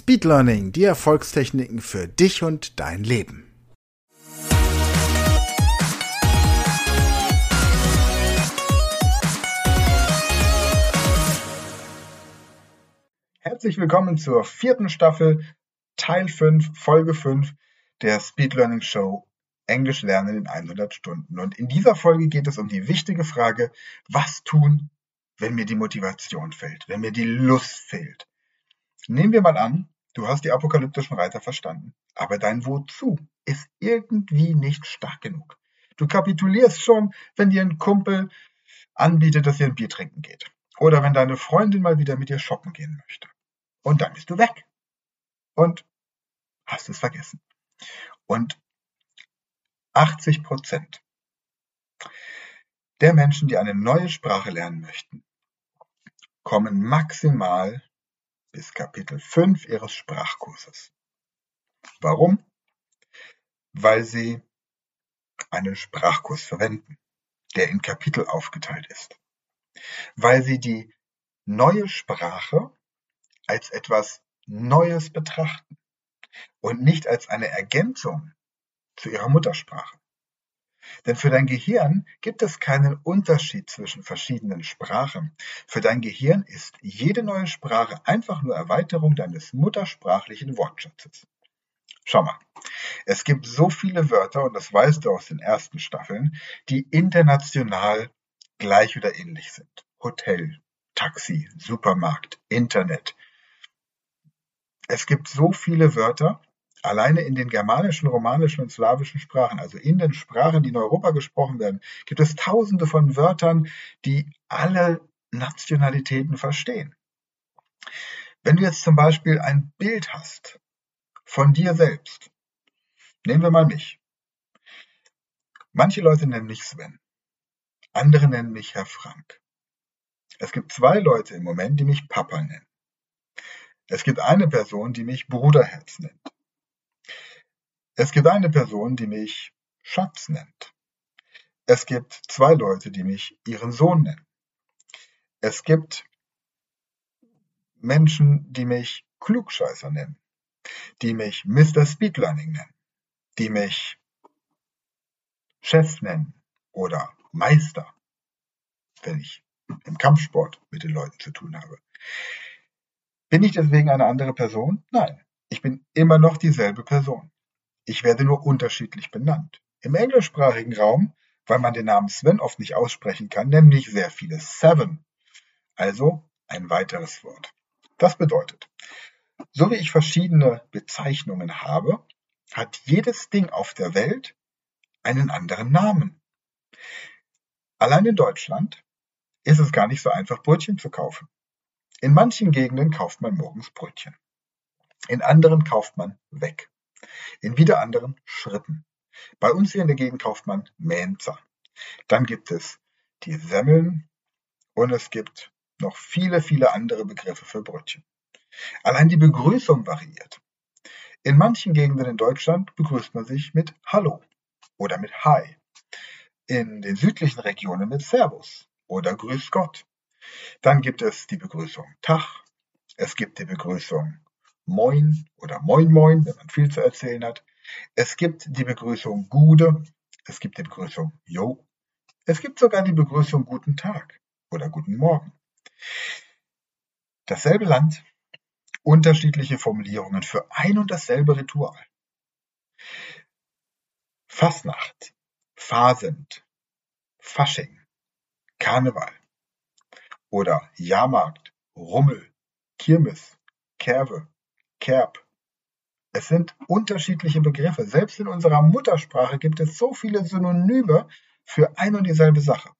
Speed Learning, die Erfolgstechniken für dich und dein Leben. Herzlich willkommen zur vierten Staffel, Teil 5, Folge 5 der Speed Learning Show Englisch lernen in 100 Stunden. Und in dieser Folge geht es um die wichtige Frage, was tun, wenn mir die Motivation fehlt, wenn mir die Lust fehlt. Nehmen wir mal an, du hast die apokalyptischen Reiter verstanden, aber dein Wozu ist irgendwie nicht stark genug. Du kapitulierst schon, wenn dir ein Kumpel anbietet, dass ihr ein Bier trinken geht. Oder wenn deine Freundin mal wieder mit dir shoppen gehen möchte. Und dann bist du weg. Und hast es vergessen. Und 80 Prozent der Menschen, die eine neue Sprache lernen möchten, kommen maximal bis Kapitel 5 ihres Sprachkurses. Warum? Weil sie einen Sprachkurs verwenden, der in Kapitel aufgeteilt ist. Weil sie die neue Sprache als etwas Neues betrachten und nicht als eine Ergänzung zu ihrer Muttersprache. Denn für dein Gehirn gibt es keinen Unterschied zwischen verschiedenen Sprachen. Für dein Gehirn ist jede neue Sprache einfach nur Erweiterung deines muttersprachlichen Wortschatzes. Schau mal, es gibt so viele Wörter, und das weißt du aus den ersten Staffeln, die international gleich oder ähnlich sind. Hotel, Taxi, Supermarkt, Internet. Es gibt so viele Wörter, Alleine in den germanischen, romanischen und slawischen Sprachen, also in den Sprachen, die in Europa gesprochen werden, gibt es tausende von Wörtern, die alle Nationalitäten verstehen. Wenn du jetzt zum Beispiel ein Bild hast von dir selbst, nehmen wir mal mich. Manche Leute nennen mich Sven, andere nennen mich Herr Frank. Es gibt zwei Leute im Moment, die mich Papa nennen. Es gibt eine Person, die mich Bruderherz nennt. Es gibt eine Person, die mich Schatz nennt. Es gibt zwei Leute, die mich ihren Sohn nennen. Es gibt Menschen, die mich Klugscheißer nennen, die mich Mr. Speedlearning nennen, die mich Chef nennen oder Meister, wenn ich im Kampfsport mit den Leuten zu tun habe. Bin ich deswegen eine andere Person? Nein, ich bin immer noch dieselbe Person. Ich werde nur unterschiedlich benannt. Im englischsprachigen Raum, weil man den Namen Sven oft nicht aussprechen kann, nämlich sehr viele Seven. Also ein weiteres Wort. Das bedeutet, so wie ich verschiedene Bezeichnungen habe, hat jedes Ding auf der Welt einen anderen Namen. Allein in Deutschland ist es gar nicht so einfach, Brötchen zu kaufen. In manchen Gegenden kauft man morgens Brötchen. In anderen kauft man weg in wieder anderen Schritten. Bei uns hier in der Gegend kauft man Mensa. Dann gibt es die Semmeln und es gibt noch viele, viele andere Begriffe für Brötchen. Allein die Begrüßung variiert. In manchen Gegenden in Deutschland begrüßt man sich mit Hallo oder mit Hi. In den südlichen Regionen mit Servus oder Grüß Gott. Dann gibt es die Begrüßung Tag. Es gibt die Begrüßung Moin oder Moin Moin, wenn man viel zu erzählen hat. Es gibt die Begrüßung Gude, es gibt die Begrüßung Jo, es gibt sogar die Begrüßung Guten Tag oder Guten Morgen. Dasselbe Land, unterschiedliche Formulierungen für ein und dasselbe Ritual. Fasnacht, Fasend, Fasching, Karneval oder Jahrmarkt, Rummel, Kirmes, Kerwe, Kerb. Es sind unterschiedliche Begriffe. Selbst in unserer Muttersprache gibt es so viele Synonyme für ein und dieselbe Sache.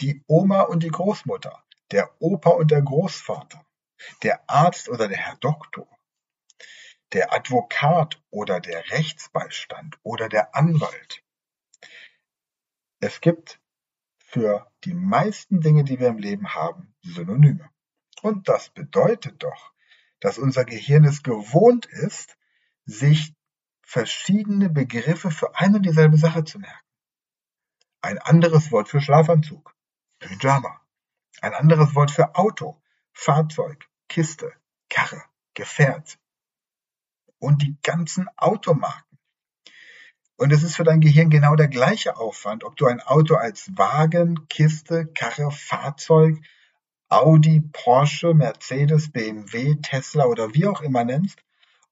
Die Oma und die Großmutter, der Opa und der Großvater, der Arzt oder der Herr Doktor, der Advokat oder der Rechtsbeistand oder der Anwalt. Es gibt für die meisten Dinge, die wir im Leben haben, Synonyme. Und das bedeutet doch, dass unser Gehirn es gewohnt ist, sich verschiedene Begriffe für eine und dieselbe Sache zu merken. Ein anderes Wort für Schlafanzug, Pyjama. Ein anderes Wort für Auto, Fahrzeug, Kiste, Karre. Gefährt und die ganzen Automarken. Und es ist für dein Gehirn genau der gleiche Aufwand, ob du ein Auto als Wagen, Kiste, Karre, Fahrzeug, Audi, Porsche, Mercedes, BMW, Tesla oder wie auch immer nennst,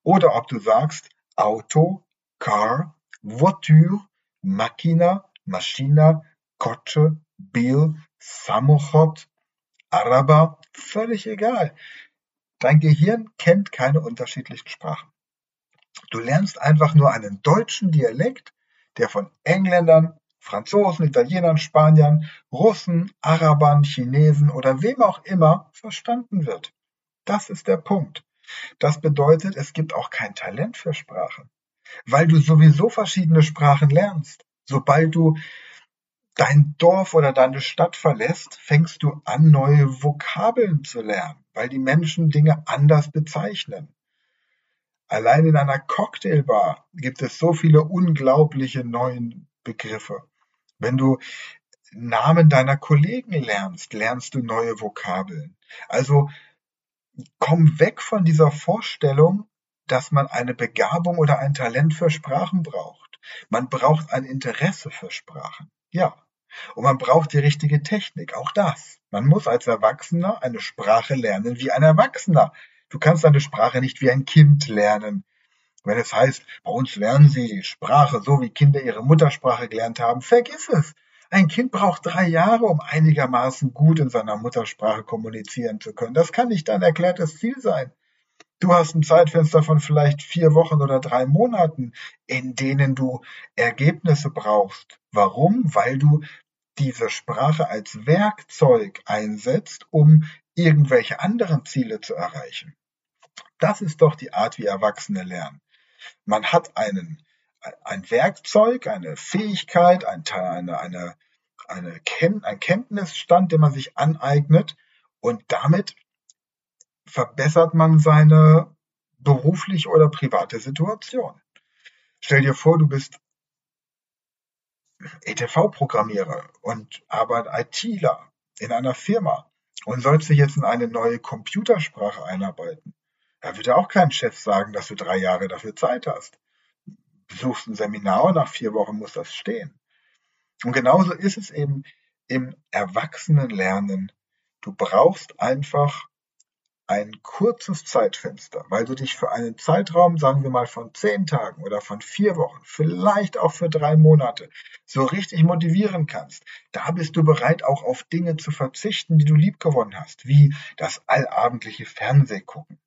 oder ob du sagst Auto, Car, Voiture, Máquina, Maschina, Kotsche, Bil, Samochot, Araba, völlig egal. Dein Gehirn kennt keine unterschiedlichen Sprachen. Du lernst einfach nur einen deutschen Dialekt, der von Engländern, Franzosen, Italienern, Spaniern, Russen, Arabern, Chinesen oder wem auch immer verstanden wird. Das ist der Punkt. Das bedeutet, es gibt auch kein Talent für Sprachen, weil du sowieso verschiedene Sprachen lernst. Sobald du dein Dorf oder deine Stadt verlässt, fängst du an, neue Vokabeln zu lernen, weil die Menschen Dinge anders bezeichnen. Allein in einer Cocktailbar gibt es so viele unglaubliche neue Begriffe. Wenn du Namen deiner Kollegen lernst, lernst du neue Vokabeln. Also komm weg von dieser Vorstellung, dass man eine Begabung oder ein Talent für Sprachen braucht. Man braucht ein Interesse für Sprachen. Ja. Und man braucht die richtige Technik. Auch das. Man muss als Erwachsener eine Sprache lernen wie ein Erwachsener. Du kannst eine Sprache nicht wie ein Kind lernen. Wenn es heißt, bei uns lernen sie die Sprache so, wie Kinder ihre Muttersprache gelernt haben, vergiss es. Ein Kind braucht drei Jahre, um einigermaßen gut in seiner Muttersprache kommunizieren zu können. Das kann nicht dein erklärtes Ziel sein. Du hast ein Zeitfenster von vielleicht vier Wochen oder drei Monaten, in denen du Ergebnisse brauchst. Warum? Weil du diese Sprache als Werkzeug einsetzt, um irgendwelche anderen Ziele zu erreichen. Das ist doch die Art, wie Erwachsene lernen. Man hat einen, ein Werkzeug, eine Fähigkeit, ein, eine, eine, eine Ken ein Kenntnisstand, den man sich aneignet und damit verbessert man seine berufliche oder private Situation. Stell dir vor, du bist ETV-Programmierer und aber ITler in einer Firma und sollst dich jetzt in eine neue Computersprache einarbeiten. Da wird ja auch kein Chef sagen, dass du drei Jahre dafür Zeit hast. Besuchst ein Seminar und nach vier Wochen muss das stehen. Und genauso ist es eben im Erwachsenenlernen. Du brauchst einfach ein kurzes Zeitfenster, weil du dich für einen Zeitraum, sagen wir mal von zehn Tagen oder von vier Wochen, vielleicht auch für drei Monate, so richtig motivieren kannst. Da bist du bereit, auch auf Dinge zu verzichten, die du liebgewonnen hast, wie das allabendliche Fernsehgucken.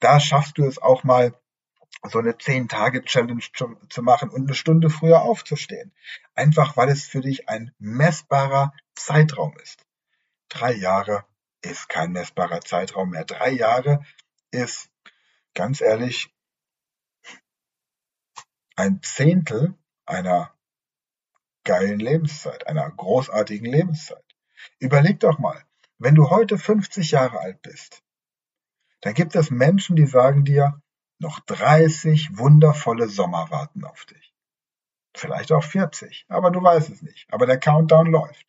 Da schaffst du es auch mal, so eine zehn Tage Challenge zu, zu machen und eine Stunde früher aufzustehen. Einfach weil es für dich ein messbarer Zeitraum ist. Drei Jahre ist kein messbarer Zeitraum mehr. Drei Jahre ist, ganz ehrlich, ein Zehntel einer geilen Lebenszeit, einer großartigen Lebenszeit. Überleg doch mal, wenn du heute 50 Jahre alt bist, dann gibt es Menschen, die sagen dir, noch 30 wundervolle Sommer warten auf dich. Vielleicht auch 40, aber du weißt es nicht. Aber der Countdown läuft.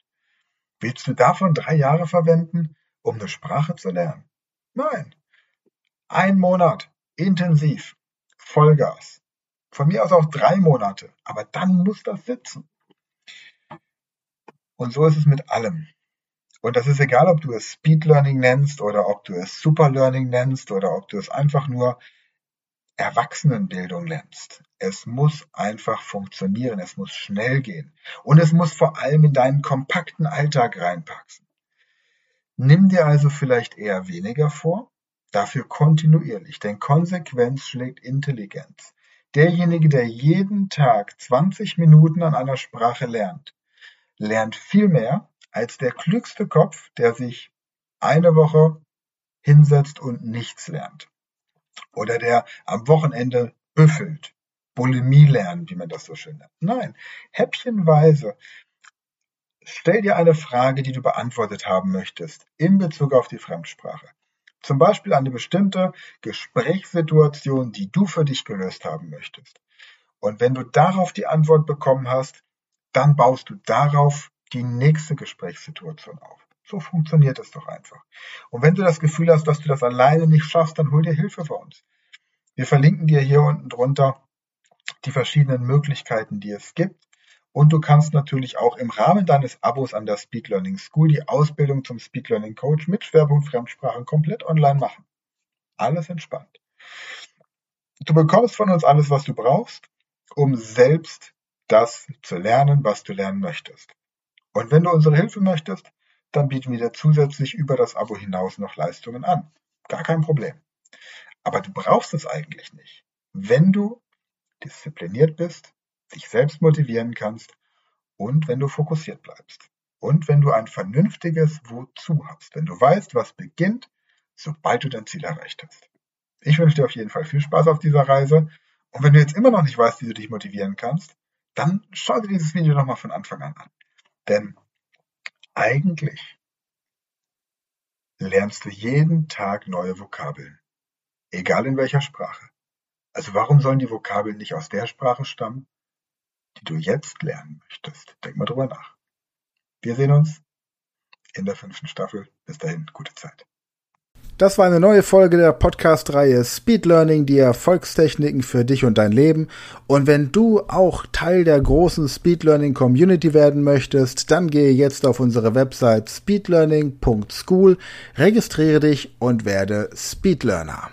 Willst du davon drei Jahre verwenden, um eine Sprache zu lernen? Nein. Ein Monat, intensiv, Vollgas. Von mir aus auch drei Monate, aber dann muss das sitzen. Und so ist es mit allem. Und das ist egal, ob du es Speed Learning nennst oder ob du es Super Learning nennst oder ob du es einfach nur Erwachsenenbildung nennst. Es muss einfach funktionieren, es muss schnell gehen und es muss vor allem in deinen kompakten Alltag reinpassen. Nimm dir also vielleicht eher weniger vor, dafür kontinuierlich, denn Konsequenz schlägt Intelligenz. Derjenige, der jeden Tag 20 Minuten an einer Sprache lernt, lernt viel mehr als der klügste Kopf, der sich eine Woche hinsetzt und nichts lernt. Oder der am Wochenende büffelt, Bulimie lernen, wie man das so schön nennt. Nein, häppchenweise Stell dir eine Frage, die du beantwortet haben möchtest in Bezug auf die Fremdsprache. Zum Beispiel eine bestimmte Gesprächssituation, die du für dich gelöst haben möchtest. Und wenn du darauf die Antwort bekommen hast, dann baust du darauf die nächste Gesprächssituation auf. So funktioniert es doch einfach. Und wenn du das Gefühl hast, dass du das alleine nicht schaffst, dann hol dir Hilfe bei uns. Wir verlinken dir hier unten drunter die verschiedenen Möglichkeiten, die es gibt. Und du kannst natürlich auch im Rahmen deines Abos an der Speed Learning School die Ausbildung zum Speed Learning Coach mit Schwerpunkt Fremdsprachen komplett online machen. Alles entspannt. Du bekommst von uns alles, was du brauchst, um selbst das zu lernen, was du lernen möchtest. Und wenn du unsere Hilfe möchtest, dann bieten wir dir zusätzlich über das Abo hinaus noch Leistungen an. Gar kein Problem. Aber du brauchst es eigentlich nicht. Wenn du diszipliniert bist, dich selbst motivieren kannst und wenn du fokussiert bleibst. Und wenn du ein vernünftiges Wozu hast, wenn du weißt, was beginnt, sobald du dein Ziel erreicht hast. Ich wünsche dir auf jeden Fall viel Spaß auf dieser Reise. Und wenn du jetzt immer noch nicht weißt, wie du dich motivieren kannst, dann schau dir dieses Video nochmal von Anfang an an. Denn eigentlich lernst du jeden Tag neue Vokabeln, egal in welcher Sprache. Also warum sollen die Vokabeln nicht aus der Sprache stammen, die du jetzt lernen möchtest? Denk mal drüber nach. Wir sehen uns in der fünften Staffel. Bis dahin, gute Zeit. Das war eine neue Folge der Podcast-Reihe Speed Learning, die Erfolgstechniken für dich und dein Leben. Und wenn du auch Teil der großen Speed Learning Community werden möchtest, dann gehe jetzt auf unsere Website speedlearning.school, registriere dich und werde Speed Learner.